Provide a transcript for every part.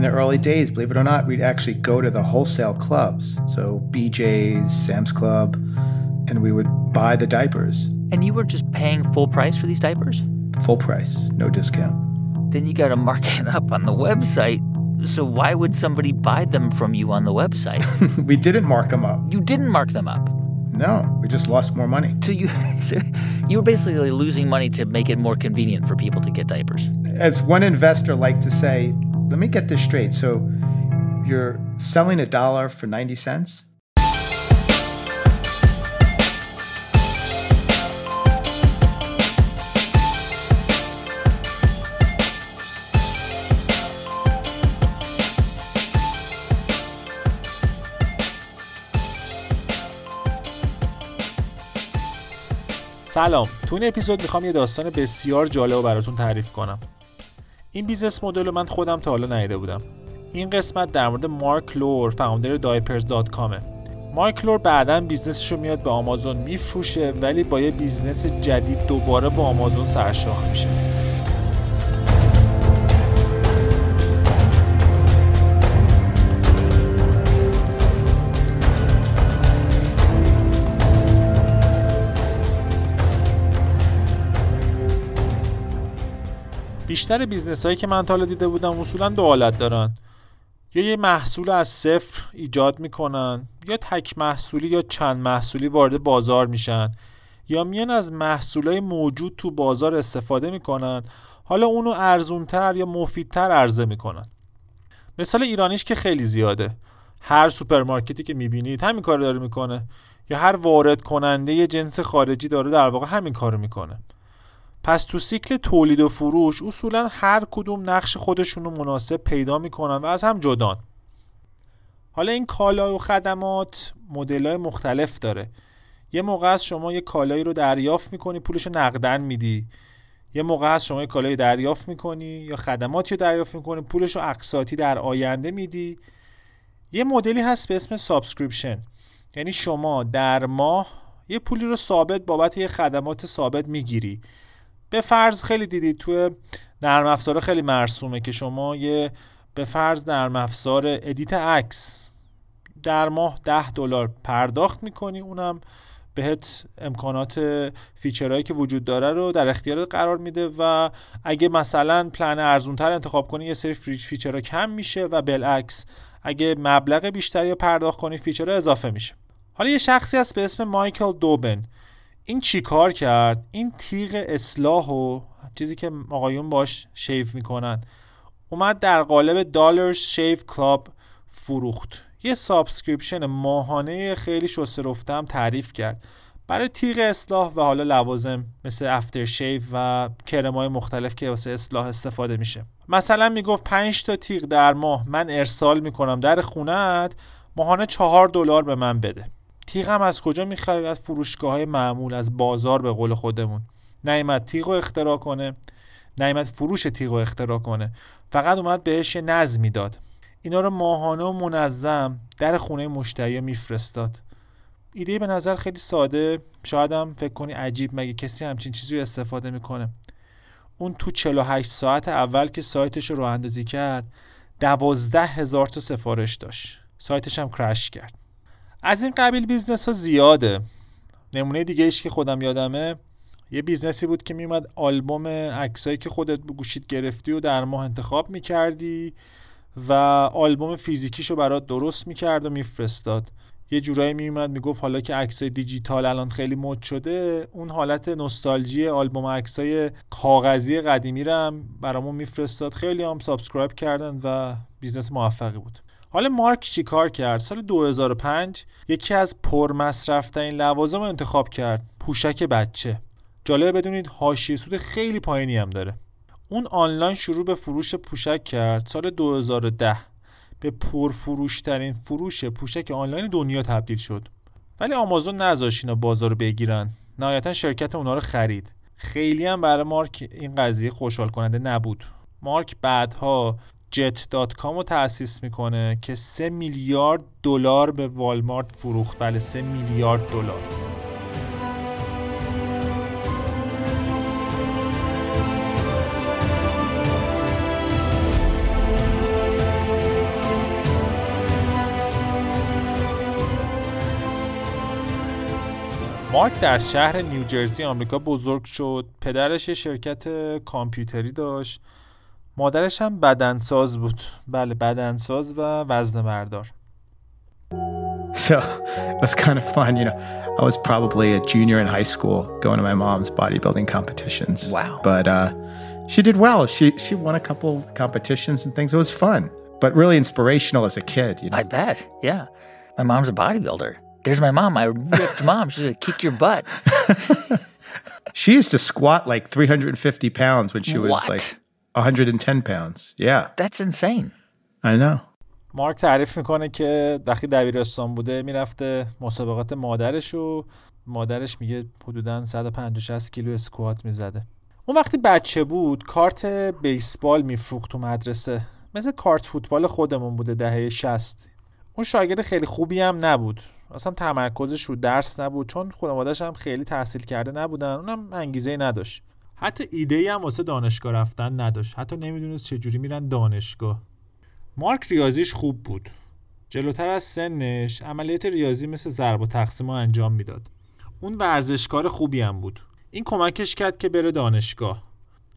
in the early days, believe it or not, we'd actually go to the wholesale clubs. So BJ's, Sam's Club, and we would buy the diapers. And you were just paying full price for these diapers? Full price, no discount. Then you got to mark it up on the website. So why would somebody buy them from you on the website? we didn't mark them up. You didn't mark them up. No, we just lost more money. So you so you were basically losing money to make it more convenient for people to get diapers. As one investor liked to say, let me get this straight. So you're selling a dollar for 90 cents? سلام تو این اپیزود می‌خوام یه داستان بسیار جالب براتون تعریف کنم این business model رو من خودم تا حالا ندیده بودم. این قسمت در مورد مارک لور founder Diapers.com ه مارک لور بعدا business ش رو میاد به آمازون میفروشه ولی با یه business جدید دوباره با آمازون سرشاخ میشه. بیشتر business هایی که من تا دیده بودم اصولا دو حالت دارن. یا یه محصول از صفر ایجاد می‌کنن یا تک محصولی یا چند محصولی وارد بازار میشن. یا میان از محصولای موجود تو بازار استفاده می‌کنن. حالا اونو ارزونتر یا مفیدتر عرضه می‌کنن. مثال ایرانیش که خیلی زیاده. هر سوپرمارکتی که می‌بینید همین کار داره می‌کنه. یا هر وارد کننده یه جنس خارجی داره در واقع همین کارو می‌کنه. پس تو سیکل تولید و فروش اصولا هر کدوم نقش خودشون رو مناسب پیدا می‌کنن و از هم جدان. حالا این کالا و خدمات مدل های مختلف داره. یه موقع از شما یه کالایی رو دریافت می‌کنی پولش رو نقدن میدی. یه موقع از شما یه کالایی دریافت می‌کنی یا خدماتی رو دریافت می‌کنی پولش رو اقساطی در آینده میدی. یه مدلی هست به اسم subscription. یعنی شما در ماه یه پولی رو ثابت بابت یه خدمات ثابت می‌گیری. به فرض خیلی دیدید توی نرم افزار خیلی مرسومه که شما یه به فرض نرم افزار edit عکس در ماه ده دلار پرداخت می‌کنی اونم بهت امکانات feature هایی که وجود داره رو در اختیارت قرار میده و اگه مثلا پلن ارزونتر انتخاب کنی یه سری feature ها کم میشه و بالعکس اگه مبلغ بیشتری پرداخت کنی feature ها اضافه میشه. حالا یه شخصی هست به اسم مایکل دوبن. این چی کار کرد؟ این تیغ اصلاح و چیزی که آقایون باش shave می‌کنن. اومد در قالب Dollar Shave Club فروخت. یه subscription ماهانه خیلی شسته رفته‌م تعریف کرد. برای تیغ اصلاح و حالا لوازم مثل after shave و کرمای مختلف که واسه اصلاح استفاده میشه. مثلا می‌گفت 5 تا تیغ در ماه من ارسال می‌کنم در خونت ماهانه 4 دلار به من بده. تیغم از کجا می‌خرید؟ از فروشگاه های معمول از بازار به قول خودمون. نیمت تیغ رو اختراع کنه. نیمت فروش تیغ رو اختراع کنه. فقط اومد بهش یه نظمی داد اینا رو ماهانه و منظم در خونه مشتری میفرستاد. ایده به نظر خیلی ساده. شاید هم فکر کنی عجیب مگه کسی همچین چیزی رو استفاده می‌کنه. اون تو 48 ساعت اول که سایتش رو اندازی کرد دوازده هزار تا سفارش داشت. سایتش هم crash کرد. از این قبیل business ها زیاده. نمونه دیگه ایش که خودم یادمه یه business ی بود که میومد آلبوم عکسایی که خودت گوشیت گرفتی و در ماه انتخاب می‌کردی و آلبوم فیزیکیشو برات درست می‌کرد و میفرستاد. یه جورایی میومد می‌گفت حالا که عکسای دیجیتال الان خیلی مد شده اون حالت نوستالژی آلبوم عکسای کاغذی قدیمی رو هم برامون میفرستاد. خیلی هم subscribe کردن و business موفقی بود. حالا مارک چی کار کرد؟ سال 2005 یکی از پرمصرفترین لوازم انتخاب کرد. پوشک بچه. جالبه بدونید حاشیه سود خیلی پایینی هم داره. اون آنلاین شروع به فروش پوشک کرد. سال 2010 به پرفروشترین فروش پوشک آنلاین دنیا تبدیل شد. ولی آمازون نذاشت اینا بازار بگیرن. نهایتا شرکت اونا رو خرید. خیلی هم برای مارک این قضیه خوشحال کننده نبود. مارک بعدها جت دات کام رو تأسیس می‌کنه که 3 میلیارد دلار به والمارت فروخت. بله 3 میلیارد دلار. مارک در شهر نیوجرسی آمریکا بزرگ شد. پدرش شرکت کامپیوتری داشت. مادرش هم بدنساز بود بله بدنساز و وزن بردار So it was kind of fun, you know. I was probably a junior in high school going to my mom's bodybuilding competitions. Wow. But uh, she did well. She she won a couple competitions and things. It was fun, but really inspirational as a kid. You know? I bet. Yeah. My mom's a bodybuilder. There's my mom. My ripped mom. She's gonna kick your butt. she used to squat like 350 pounds when she was What? like 110 pounds. Yeah, That's insane. I know. مارک تعریف می‌کنه که وقتی دبیرستان بوده می‌رفته مسابقات مادرش و مادرش میگه حدودا 150 60 کیلو اسکوات می‌زده. اون وقتی بچه بود کارت بیسبال میفروخت تو مدرسه. مثل کارت فوتبال خودمون بوده دهه 60 اون شاگرد خیلی خوبی هم نبود. اصلا تمرکزش رو درس نبود چون خانواده‌اش هم خیلی تحصیل کرده نبودن. اونم انگیزه نداشت. حتی ایده ای هم واسه دانشگاه رفتن نداشت. حتی نمی‌دونست چجوری میرن دانشگاه. مارک ریاضیش خوب بود. جلوتر از سنش عملیات ریاضی مثل ضرب و تقسیم ها انجام می‌داد. اون ورزشکار خوبی هم بود. این کمکش کرد که بره دانشگاه.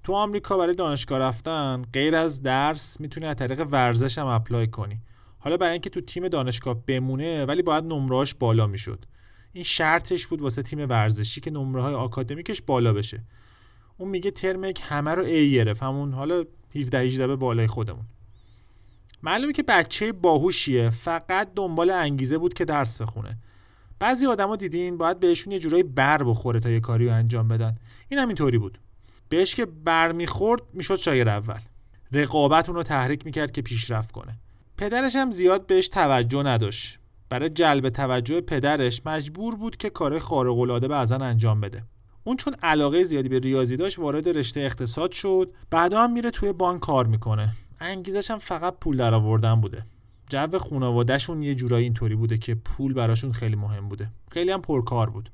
تو آمریکا برای دانشگاه رفتن غیر از درس می‌تونی از طریق ورزش هم اپلای کنی. حالا برای اینکه تو تیم دانشگاه بمونه ولی باید نمرهاش بالا می‌شد. این شرطش بود واسه تیم ورزشی که نمره های آکادمیکش بالا بشه. اون میگه ترم یک همه رو A گرفت. همون حالا 17 18 به بالای خودمون. معلومه که بچه باهوشیه. فقط دنبال انگیزه بود که درس بخونه. بعضی آدما دیدین باید بهشون یه جورایی بر بخوره تا یه کاری رو انجام بدن. این هم اینطوری بود. بهش که بر می‌خورد می‌شد شاگرد اول. رقابت اون تحریک می‌کرد که پیشرفت کنه. پدرش هم زیاد بهش توجه نداشت. برای جلب توجه پدرش مجبور بود که کار خارق العاده بعضا انجام بده. اون چون علاقه زیادی به ریاضی داشت وارد رشته اقتصاد شد. بعدا هم میره توی بانک کار می‌کنه. انگیزش هم فقط پول در آوردن بوده. جو خانوادهشون یه جورایی اینطوری بوده که پول براشون خیلی مهم بوده. خیلی هم پرکار بود.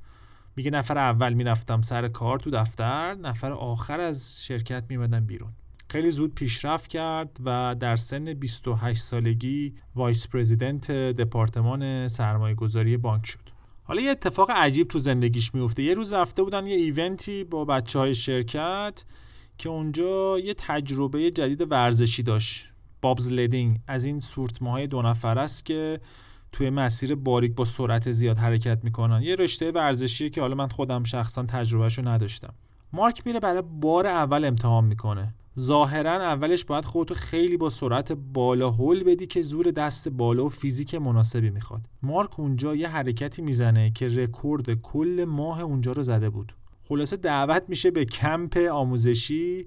میگه نفر اول می‌رفتم سر کار تو دفتر نفر آخر از شرکت میمدم بیرون. خیلی زود پیشرفت کرد و در سن 28 سالگی vice president دپارتمان سرمایه گذاری بانک شد. حالا یه اتفاق عجیب تو زندگیش میفته. یه روز رفته بودن یه event ی با بچه های شرکت که اونجا یه تجربه جدید ورزشی داشت. bobsledding از این سورتمه‌های دو نفر است که توی مسیر باریک با سرعت زیاد حرکت می‌کنن. یه رشته ورزشیه که حالا من خودم شخصا تجربهشو نداشتم. مارک میره برای بار اول امتحان می‌کنه. ظاهرا اولش باید خودتو خیلی با سرعت بالا هل بدی که زور دست بالا و فیزیک مناسبی می‌خواد. مارک اونجا یه حرکتی می‌زنه که رکورد کل ماه اونجا رو زده بود. خلاصه دعوت میشه به کمپ آموزشی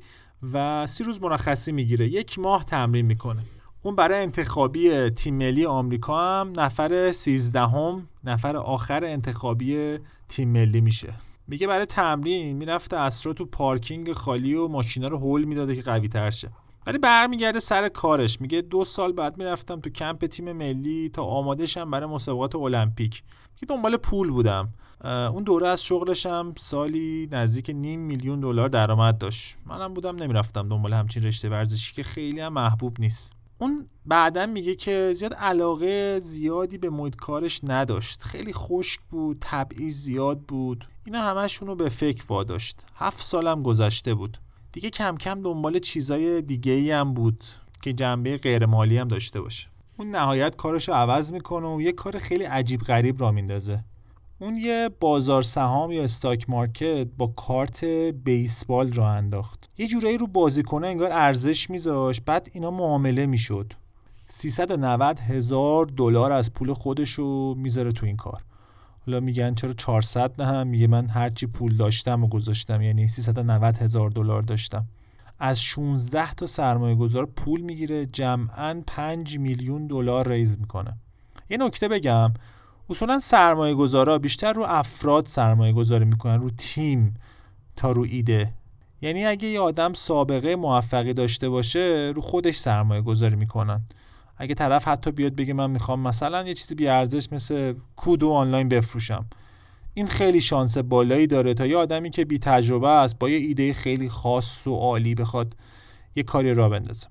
و سی روز مرخصی می‌گیره. یک ماه تمرین می‌کنه. اون برای انتخابی تیم ملی آمریکا هم نفر 13 هم نفر آخر انتخابی تیم ملی میشه. میگه برای تمرین می‌رفته اسرا تو پارکینگ خالی و ماشینا رو هول می‌داده که قوی تر شه. ولی برمیگرده سر کارش. میگه دو سال بعد می‌رفتم تو کمپ تیم ملی تا آماده شم برای مسابقات المپیک. که دنبال پول بودم. اون دوره از شغلش هم سالی نزدیک نیم میلیون دلار درآمد داشت. منم بودم نمی‌رفتم دنبال همچین رشته ورزشی که خیلی هم محبوب نیست. اون بعدا میگه که زیاد علاقه زیادی به محیط کارش نداشت. خیلی خشک بود تبعیض زیاد بود. اینا همشون رو به فکر واداشت. هفت سالم گذشته بود. دیگه کم کم دنبال چیزای دیگه ای هم بود که جنبه غیر مالی هم داشته باشه. اون نهایت کارش رو عوض می‌کنه و یه کار خیلی عجیب غریب را میندازه. اون یه بازار سهام یا استاک مارکت با کارت بیسبال را انداخت. یه جورایی رو بازیکنه انگار ارزش میذاش بعد اینا معامله می‌شد. 390 هزار دلار از پول خودش رو می‌ذاره تو این کار. حالا میگن چرا 400 نه هم میگه من هرچی پول داشتم و گذاشتم یعنی 390 هزار دلار داشتم. از 16 تا سرمایه گذار پول می‌گیره جمعا 5 میلیون دلار ریز می‌کنه. یه نکته بگم. اصولا سرمایه گذارا بیشتر رو افراد سرمایه گذاری می‌کنن رو تیم تا رو ایده. یعنی اگه یه آدم سابقه موفقی داشته باشه رو خودش سرمایه گذاری می‌کنن. اگه طرف حتی بیاد بگه من می‌خوام مثلا یه چیزی بیارزش مثل کودو آنلاین بفروشم. این خیلی شانس بالایی داره تا یه آدمی که بی تجربه است با یه ایده خیلی خاص و عالی بخواد یه کاری راه بندازه.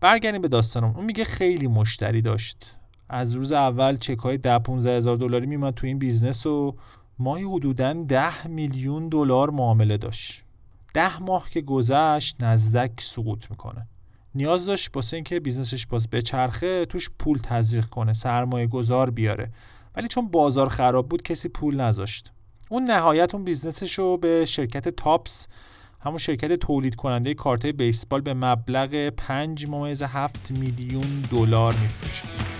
برگردیم به داستانم اون میگه خیلی مشتری داشت. از روز اول چک های 10 15 هزار دلاری میمد تو این business و ماهی حدودا ده میلیون دلار معامله داشت. ده ماه که گذشت نزدک سقوط می‌کنه. نیاز داشت واسه اینکه business ش باز بچرخه توش پول تزریق کنه سرمایه گذار بیاره. ولی چون بازار خراب بود کسی پول نذاشت. اون نهایت اون business ش رو به شرکت Topps همون شرکت تولید کننده کارت بیسبال به مبلغ 5 ممیز 7 میلیون دلار میفروشه.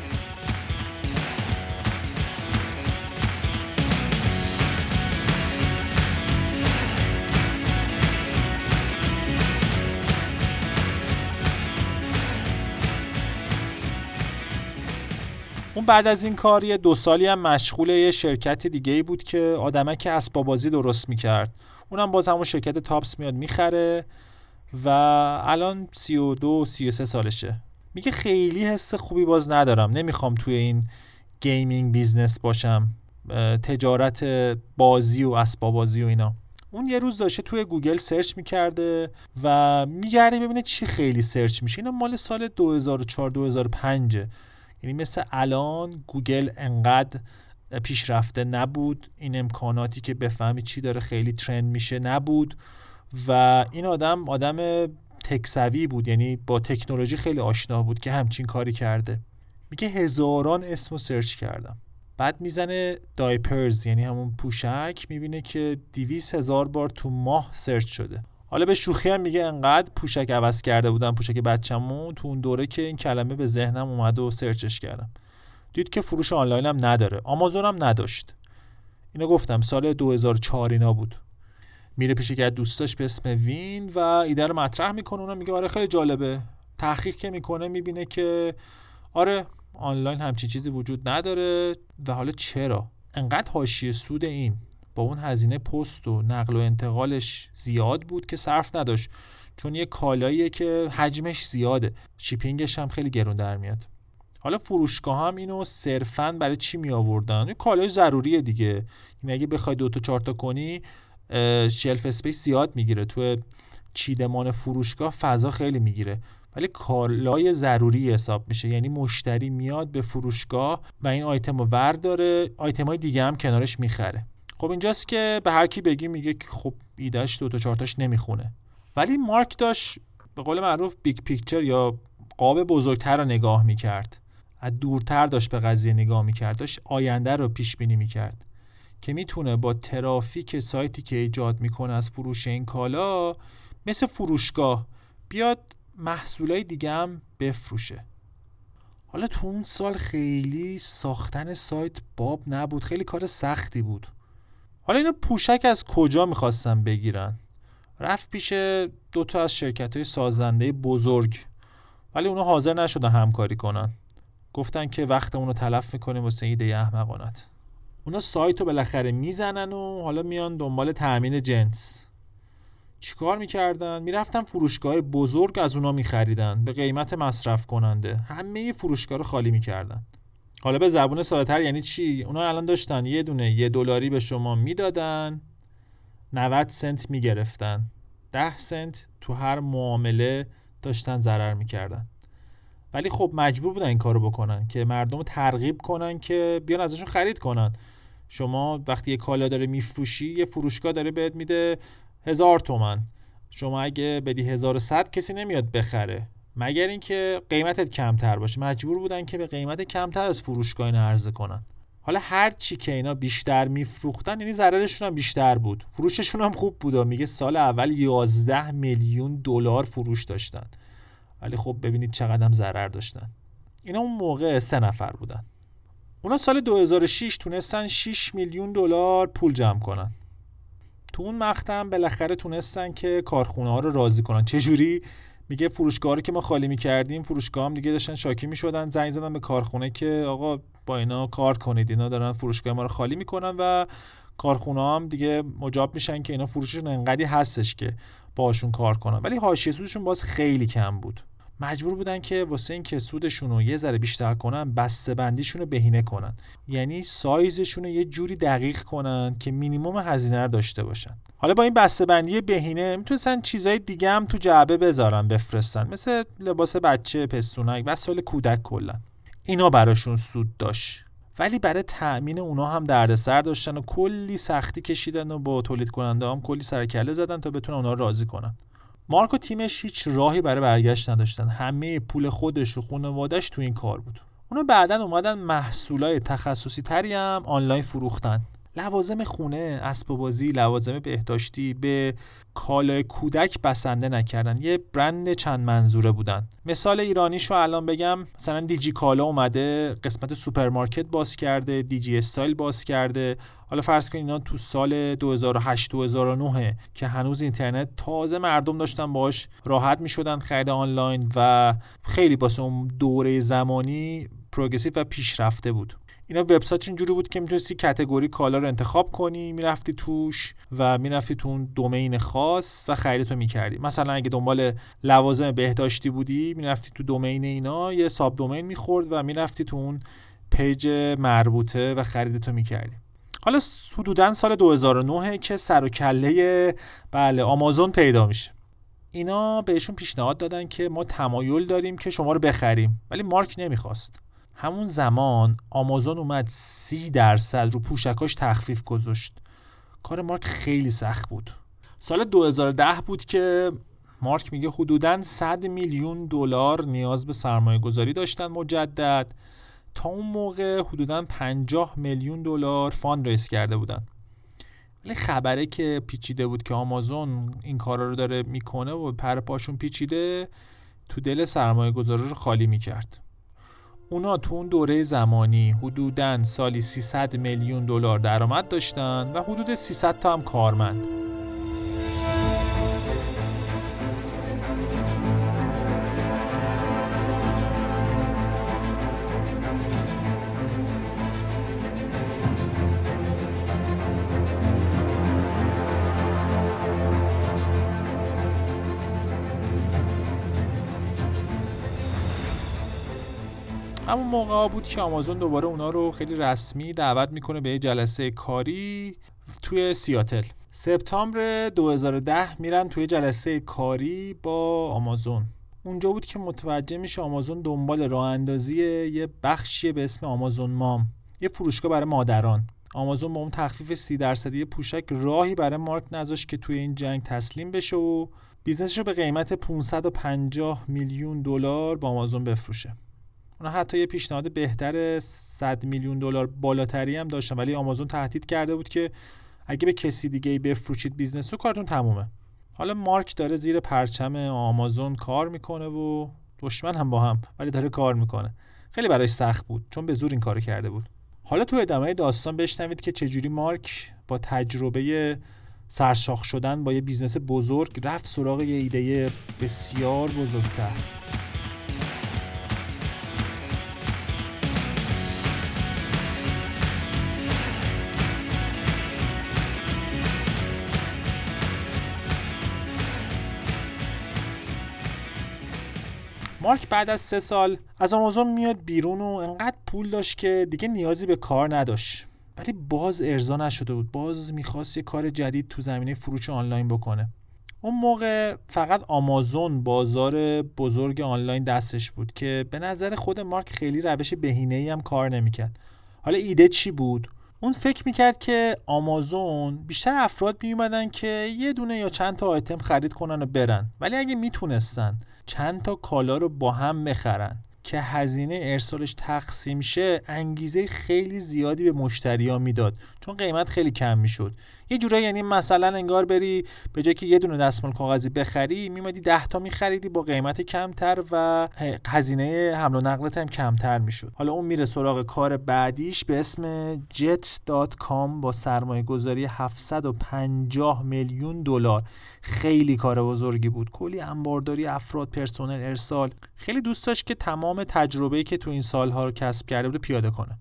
اون بعد از این کار یه دو سالی هم مشغول یه شرکت دیگه ای بود که آدمک اسبابازی درست می‌کرد. اونم باز همون شرکت Topps میاد می‌خره و الان 32 33 سالشه. میگه خیلی حس خوبی باز ندارم. نمی‌خوام توی این gaming business باشم تجارت بازی و اسباب بازی و اینا. اون یه روز داشته توی گوگل search می‌کرده و میگرده ببینه چی خیلی search میشه. اینا مال سال 2004 2005 یعنی مثل الان گوگل انقدر پیشرفته نبود این امکاناتی که بفهمی چی داره خیلی trend میشه نبود و این آدم آدم تکسوی بود یعنی با تکنولوژی خیلی آشنا بود که همچین کاری کرده. میگه هزاران اسم search کردم. بعد می‌زنه diapers یعنی همون پوشک می‌بینه که دویست هزار بار تو ماه search شده. حالا به شوخی هم میگه انقدر پوشک عوض کرده بودم پوشک بچه‌مون تو اون دوره که این کلمه به ذهنم اومد و search ش کردم. دید که فروش آنلاین هم نداره. آمازون هم نداشت. اینو گفتم سال 2004 اینا بود. میره پیش یک دوستاش به اسم وین و ایده رو مطرح می‌کنه. اونم میگه آره خیلی جالبه. تحقیق که می‌کنه می‌بینه که آره آنلاین همچین چیزی وجود نداره. و حالا چرا؟ انقدر حاشیه سود این. اون هزینه پست و نقل و انتقالش زیاد بود که صرف نداشت. چون یه کالاییه که حجمش زیاده. shipping ش هم خیلی گرون در میاد. حالا فروشگاه هم اینو صرفا برای چی می آوردن یه کالای ضروریه دیگه. این یعنی اگه بخوای دو تا چهار تا کنی shelf space زیاد می‌گیره. تو چیدمان فروشگاه فضا خیلی می‌گیره. ولی کالای ضروری حساب میشه. یعنی مشتری میاد به فروشگاه و این آیتم رو ور داره آیتم های دیگه هم کنارش می‌خره. خب اینجاست که به هر کی بگی میگه که خب ایدهش دو تا چارتاش نمی‌خونه. ولی مارک داشت به قول معروف big picture یا قاب بزرگتر رو نگاه می‌کرد. از دورتر داشت به قضیه نگاه می‌کرد. داشت آینده رو پیش بینی می‌کرد که می‌تونه با ترافیک سایتی که ایجاد می‌کنه از فروش این کالا مثل فروشگاه بیاد محصولای دیگه هم بفروشه. حالا تو اون سال خیلی ساختن سایت باب نبود. خیلی کار سختی بود. حالا اینو پوشک از کجا می‌خواستن بگیرن؟ رفت پیش دوتا از شرکت های سازنده بزرگ ولی اونا حاضر نشدن همکاری کنن. گفتن که وقتمون رو تلف می‌کنیم واسه ایده احمقانت اونا سایت رو بالاخره می‌زنن و حالا میان دنبال تأمین جنس. چیکار می‌کردن؟ می‌رفتن فروشگاه بزرگ از اونا میخریدن به قیمت مصرف کننده. همه فروشگاه رو خالی می‌کردن. حالا به زبون سادهتر یعنی چی؟ اونا الان داشتن یه دونه یه دلاری به شما می‌دادن 90 سنت می‌گرفتن. 10 سنت تو هر معامله داشتن ضرر می‌کردن. ولی خب مجبور بودن این کارو بکنن که مردم رو ترغیب کنن که بیان ازشون خرید کنن. شما وقتی یه کالا داره میفروشی یه فروشگاه داره بهت میده هزار تومن. شما اگه بدی 1100 کسی نمیاد بخره. مگر اینکه قیمتت کمتر باشه. مجبور بودن که به قیمت کمتر از فروشگاه عرضه کنن. حالا هر چی که اینا بیشتر میفروختن یعنی ضررشون هم بیشتر بود. فروششون هم خوب بود میگه سال اول 11 میلیون دلار فروش داشتن. ولی خب ببینید چقدر هم ضرر داشتن. اینا اون موقع سه نفر بودن. اونا سال 2006 تونستن 6 میلیون دلار پول جمع کنن. تو اون مقطع بالاخره تونستن که کارخونه ها رو راضی کنن. چجوری؟ میگه فروشگاه رو که ما خالی می‌کردیم فروشگاه هم دیگه داشتن شاکی می‌شدن زنگ زدن به کارخونه که آقا با اینا کار کنید اینا دارن فروشگاه ما رو خالی می‌کنن و کارخونه هم دیگه مجاب میشن که اینا فروششون انقدی هستش که باشون کار کنن. ولی حاشیه سودشون باز خیلی کم بود. مجبور بودن که واسه اینکه سودشون رو یه ذره بیشتر کنن بسته بندیشون رو بهینه کنن. یعنی سایزشون رو یه جوری دقیق کنن که مینیمم هزینه رو داشته باشن. حالا با این بسته بندی بهینه می‌تونستن چیزای دیگه هم تو جعبه بذارن بفرستن. مثل لباس بچه پستونک وسایل کودک کلا. اینا براشون سود داشت. ولی برای تأمین اونا هم دردسر داشتن و کلی سختی کشیدن و با تولید کننده هم کلی سرکله زدن تا بتونن اونا راضی کنن. مارک و تیمش هیچ راهی برای برگشت نداشتن. همه پول خودش و خانوادش تو این کار بود. اونا بعدا اومدن محصولای تخصصی تری هم آنلاین فروختن. لوازم خونه، اسباب بازی، لوازم بهداشتی به کالای کودک بسنده نکردن. یه برند چند منظوره بودن. مثال ایرانیشو الان بگم مثلا دیجی کالا اومده قسمت سوپرمارکت باز کرده دیجی استایل باز کرده. حالا فرض کنید اینا تو سال 2008 2009 که هنوز اینترنت تازه مردم داشتن باش راحت می‌شدن خرید آنلاین و خیلی واسه اون دوره زمانی پروگرسیو و پیشرفته بود. اینا وبسایت اینجوری بود که می‌تونستی کتگوری کالا رو انتخاب کنی می‌رفتی توش و می‌رفتی تو اون دومین خاص و خریدتو می‌کردی. مثلا اگه دنبال لوازم بهداشتی بودی می‌رفتی تو دومین اینا یه ساب دومین می‌خورد و می‌رفتی تو اون پیج مربوطه و خریدتو می‌کردی. حالا حدودا سال 2009 که سر و کله بله آمازون پیدا میشه. اینا بهشون پیشنهاد دادن که ما تمایل داریم که شما رو بخریم ولی مارک نمی‌خواست. همون زمان آمازون اومد سی درصد رو پوشکاش تخفیف گذاشت. کار مارک خیلی سخت بود. سال 2010 بود که مارک میگه حدودا 100 میلیون دلار نیاز به سرمایه گذاری داشتن مجدد. تا اون موقع حدودا 50 میلیون دلار fund raise کرده بودن. ولی خبره که پیچیده بود که آمازون این کارا رو داره می‌کنه و پر پاشون پیچیده تو دل سرمایه گذاری رو خالی می‌کرد. اونا تو اون دوره زمانی حدوداً سالی 300 میلیون دلار درآمد داشتن و حدود 300 تا هم کارمند. همون موقع بود که آمازون دوباره اونا رو خیلی رسمی دعوت می‌کنه به یه جلسه کاری توی سیاتل. سپتامبر 2010 میرن توی جلسه کاری با آمازون. اونجا بود که متوجه میشه آمازون دنبال راه اندازی یه بخشی به اسم Amazon Mom. یه فروشگاه برای مادران. آمازون با اون تخفیف سی درصدی پوشک راهی برای مارک نذاشت که توی این جنگ تسلیم بشه و business ش رو به قیمت 550 میلیون دلار با آمازون بفروشه. اونا حتی یه پیشنهاد بهتر 100 میلیون دلار بالاتری هم داشتن ولی آمازون تهدید کرده بود که اگه به کسی دیگه بفروشید business رو کارتون تمومه. حالا مارک داره زیر پرچم آمازون کار می‌کنه و دشمن هم با هم ولی داره کار می‌کنه. خیلی براش سخت بود چون به زور این کار کرده بود. حالا تو ادامه داستان بشنوید که چجوری مارک با تجربه سرشاخ شدن با یه business بزرگ رفت سراغ یه ایده بسیار بزرگتر. مارک بعد از سه سال از آمازون میاد بیرون و انقدر پول داشت که دیگه نیازی به کار نداشت. ولی باز ارضا نشده بود. باز می‌خواست یه کار جدید تو زمینه فروش آنلاین بکنه. اون موقع فقط آمازون بازار بزرگ آنلاین دستش بود که به نظر خود مارک خیلی روش بهینه ای هم کار نمی‌کرد. حالا ایده چی بود؟ اون فکر می‌کرد که آمازون بیشتر افراد میومدن که یه دونه یا چند تا آیتم خرید کنن و برن. ولی اگه می‌تونستن چند تا کالا رو با هم بخرن که هزینه ارسالش تقسیم شه انگیزه خیلی زیادی به مشتریا می‌داد. چون قیمت خیلی کم می‌شد. یه جورایی یعنی مثلا انگار بری به جای که یه دونه دستمال کاغذی بخری میمدی 10 تا میخریدی با قیمت کمتر و هزینه حمل و نقلت هم کمتر می‌شد. حالا اون میره سراغ کار بعدیش به اسم jet.com با سرمایه گذاری 750 میلیون دلار. خیلی کار بزرگی بود. کلی انبارداری افراد پرسنل ارسال. خیلی دوست داشت که تمام تجربه‌ای که تو این سالها رو کسب کرده بود پیاده کنه.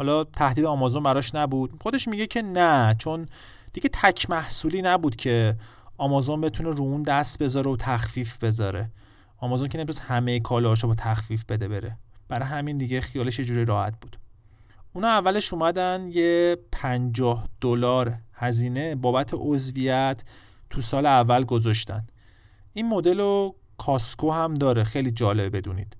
حالا تهدید آمازون براش نبود. خودش میگه که نه چون دیگه تک محصولی نبود که آمازون بتونه رو اون دست بذاره و تخفیف بذاره. آمازون که نمی‌تونست همه کالاشو با تخفیف بده بره. برای همین دیگه خیالش یه جوری راحت بود. اونا اولش اومدن یه 50 دلار هزینه بابت عضویت تو سال اول گذاشتن. این مدل رو کاسکو هم داره. خیلی جالبه بدونید.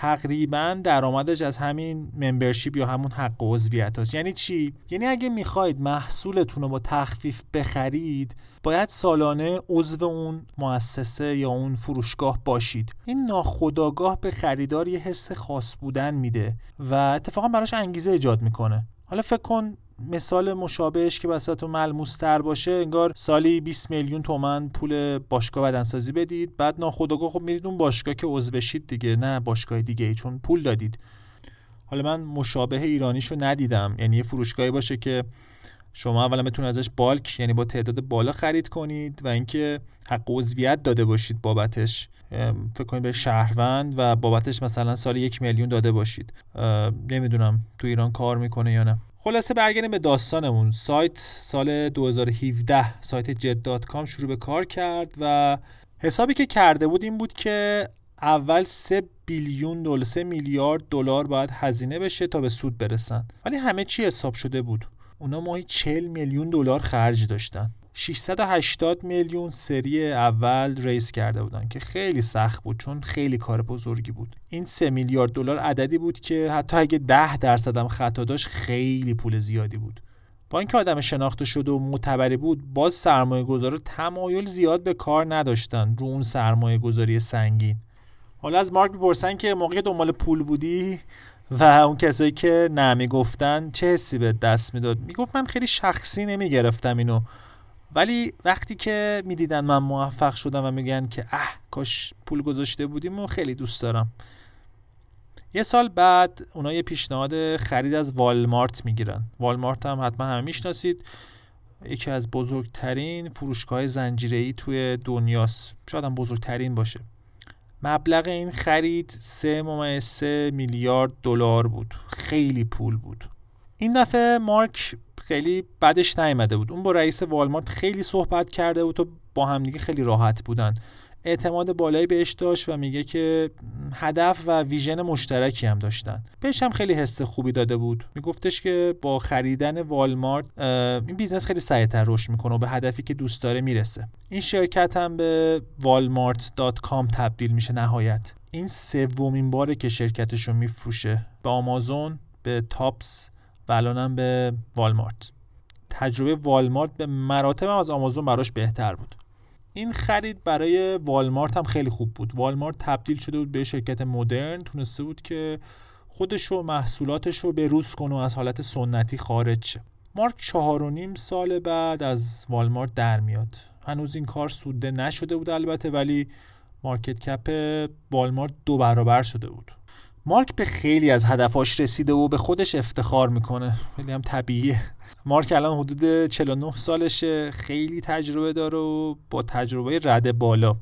تقریبا درآمدش از همین ممبرشیپ یا همون حق عضویت هست یعنی چی؟ یعنی اگه می‌خواید محصولتون رو با تخفیف بخرید باید سالانه عضو اون مؤسسه یا اون فروشگاه باشید. این ناخداگاه به خریدار یه حس خاص بودن میده و اتفاقا براش انگیزه ایجاد می‌کنه. حالا فکر کن مثال مشابهش که وسط ملموس تر باشه انگار سالی 20 میلیون تومن پول باشگاه بدنسازی بدید بعد ناخودآگاه خب میرید اون باشگاه که عضو دیگه نه باشگاه دیگه ای چون پول دادید. حالا من مشابه ایرانیشو ندیدم. یعنی یه فروشگاهی باشه که شما اولا بتونید ازش بالک یعنی با تعداد بالا خرید کنید و اینکه حق عضویت داده باشید بابتش. فکر کنید به شهروند و بابتش مثلا سال یک میلیون داده باشید. نمی‌دونم تو ایران کار می‌کنه یا نه. خلاصه برگردیم به داستانمون. سایت سال 2017 سایت جد کام شروع به کار کرد و حسابی که کرده بود این بود که اول 3 بیلیون دلار 3 میلیارد دلار باید هزینه بشه تا به سود برسن. ولی همه چی حساب شده بود. اونا ماهی 40 میلیون دلار خرج داشتن. 680 میلیون سری اول ریس کرده بودن که خیلی سخت بود چون خیلی کار بزرگی بود. این 3 میلیارد دلار عددی بود که حتی اگه 10 درصد هم خطا داشت خیلی پول زیادی بود. با اینکه آدم شناخته شده و معتبری بود باز سرمایه گذار تمایل زیاد به کار نداشتن رو اون سرمایه گذاری سنگین. حالا از مارک بپرسن که موقع دنبال پول بودی؟ و اون کسایی که نه می‌گفتن چه حسی به دست می‌داد؟ می‌گفت من خیلی شخصی نمی‌گرفتم اینو. ولی وقتی که می‌دیدن من موفق شدم و میگن که اه کاش پول گذاشته بودیم و خیلی دوست دارم. یه سال بعد اونا یه پیشنهاد خرید از والمارت می‌گیرن. والمارت هم حتما همه می‌شناسید. یکی از بزرگترین فروشگاه زنجیره‌ای توی دنیاست. شاید هم بزرگترین باشه. مبلغ این خرید 3 میلیارد دلار بود. خیلی پول بود. این دفعه مارک خیلی بدش نیامده بود. اون با رئیس والمارت خیلی صحبت کرده بود و با همدیگه خیلی راحت بودن. اعتماد بالایی بهش داشت و میگه که هدف و vision مشترکی هم داشتن. بهش هم خیلی حس خوبی داده بود. میگفتش که با خریدن والمارت این business خیلی سریعتر رشد می‌کنه و به هدفی که دوست داره می‌رسه. این شرکت هم به walmart.com تبدیل میشه نهایت. این سومین باره که شرکتش رو میفروشه. به آمازون به Topps و الانم به والمارت. تجربه والمارت به مراتب از آمازون براش بهتر بود. این خرید برای والمارت هم خیلی خوب بود. والمارت تبدیل شده بود به شرکت مدرن. تونسته بود که خودش و محصولاتش رو به روز کنه و از حالت سنتی خارج شه. مارک چهار و نیم سال بعد از والمارت در میاد. هنوز این کار سوده نشده بود البته ولی مارکت کپ والمارت دو برابر شده بود. مارک به خیلی از هدفاش رسیده و به خودش افتخار می‌کنه. خیلی هم طبیعیه. مارک الان حدود 49 سالشه خیلی تجربه داره و با تجربه رده بالا.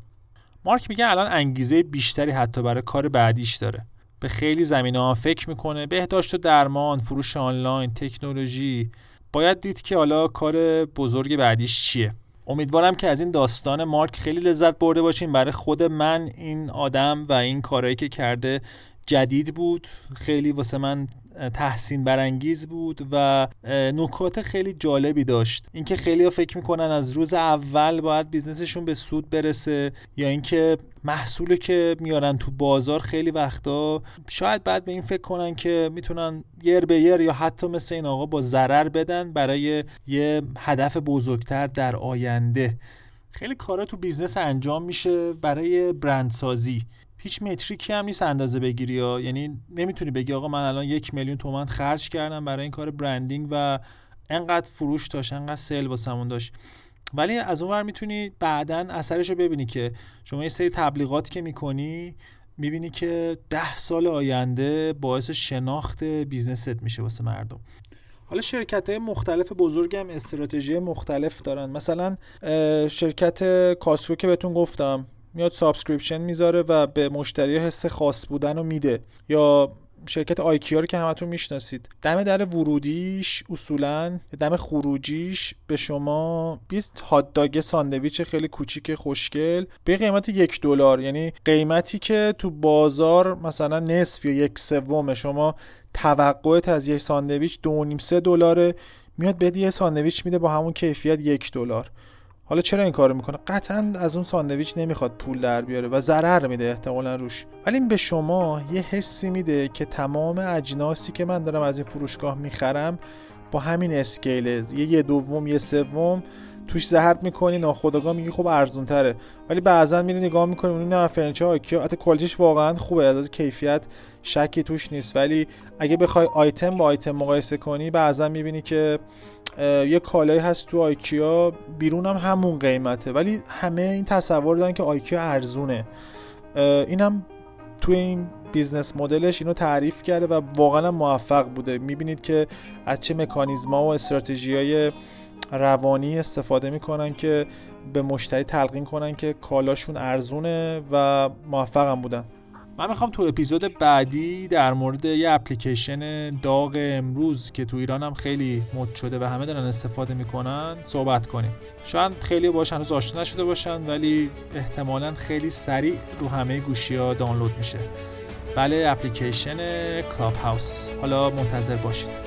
مارک میگه الان انگیزه بیشتری حتی برای کار بعدیش داره. به خیلی زمینه ها فکر می‌کنه. بهداشت و درمان فروش آنلاین تکنولوژی. باید دید که حالا کار بزرگ بعدیش چیه. امیدوارم که از این داستان مارک خیلی لذت برده باشین. برای خود من این آدم و این کارهایی که کرده جدید بود خیلی واسه من تحسین برانگیز بود و نکات خیلی جالبی داشت. اینکه خیلی ها فکر می‌کنن از روز اول باید business شون به سود برسه یا اینکه محصولی که میارن تو بازار خیلی وقتا شاید بعد به این فکر کنن که می‌تونن یر به یر یا حتی مثل این آقا با ضرر بدن برای یه هدف بزرگتر در آینده. خیلی کارا تو business انجام میشه برای برندسازی. هیچ metric ی هم نیست اندازه بگیری یا؟ یعنی نمی‌تونی بگی آقا من الان یک میلیون تومن خرج کردم برای این کار branding و انقدر فروش داشت انقدر sale واسمون داشت. ولی از اون ور می‌تونی بعدا اثرش رو ببینی که شما یه سری تبلیغاتی که می‌کنی می‌بینی که ده سال آینده باعث شناخت business ت میشه واسه مردم. حالا شرکت های مختلف بزرگ هم استراتژی مختلف دارن. مثلا شرکت Costco رو که بهتون گفتم. میاد subscription می‌ذاره و به مشتری حس خاص بودن رو میده. یا شرکت IKEA رو که همتون می‌شناسید. دم در ورودیش اصولا دم خروجیش به شما 20 هات داگ ساندویچ خیلی کوچیک خوشگل به قیمت یک دلار. یعنی قیمتی که تو بازار مثلا نصف یا یک سوم شما توقعت از یک ساندویچ دو نیم سه دلاره میاد بهت یه ساندویچ میده با همون کیفیت یک دلار. حالا چرا این کارو می‌کنه؟ قطعا از اون ساندویچ نمی‌خواد پول در بیاره و ضرر میده احتمالا روش. ولی این به شما یه حسی میده که تمام اجناسی که من دارم از این فروشگاه می‌خرم با همین scale. یه یه دوم یه سوم توش ضرب می‌کنی ناخودآگاه میگی خب ارزون تره ولی بعضا میری نگاه می‌کنی اون نه furniture IKEA حتی quality ش واقعا خوبه از کیفیت شکی توش نیست. ولی اگه بخوای آیتم با آیتم مقایسه کنی بعضا می‌بینی که یه کالایی هست تو IKEA بیرون هم همون قیمته. ولی همه این تصور دارن که IKEA ارزونه. اینم تو این business model ش اینو تعریف کرده و واقعا موفق بوده. می‌بینید که از چه مکانیزما و استراتژی های روانی استفاده می‌کنن که به مشتری تلقین کنن که کالاشون ارزونه و موفقم بودن. من می‌خوام تو اپیزود بعدی در مورد یه اپلیکیشن داغ امروز که تو ایران هم خیلی مد شده و همه دارن استفاده می‌کنن صحبت کنیم. شاید خیلی باش هنوز آشنا نشده باشن ولی احتمالا خیلی سریع رو همه گوشی ها دانلود میشه. بله اپلیکیشن کلاب هاوس حالا منتظر باشید.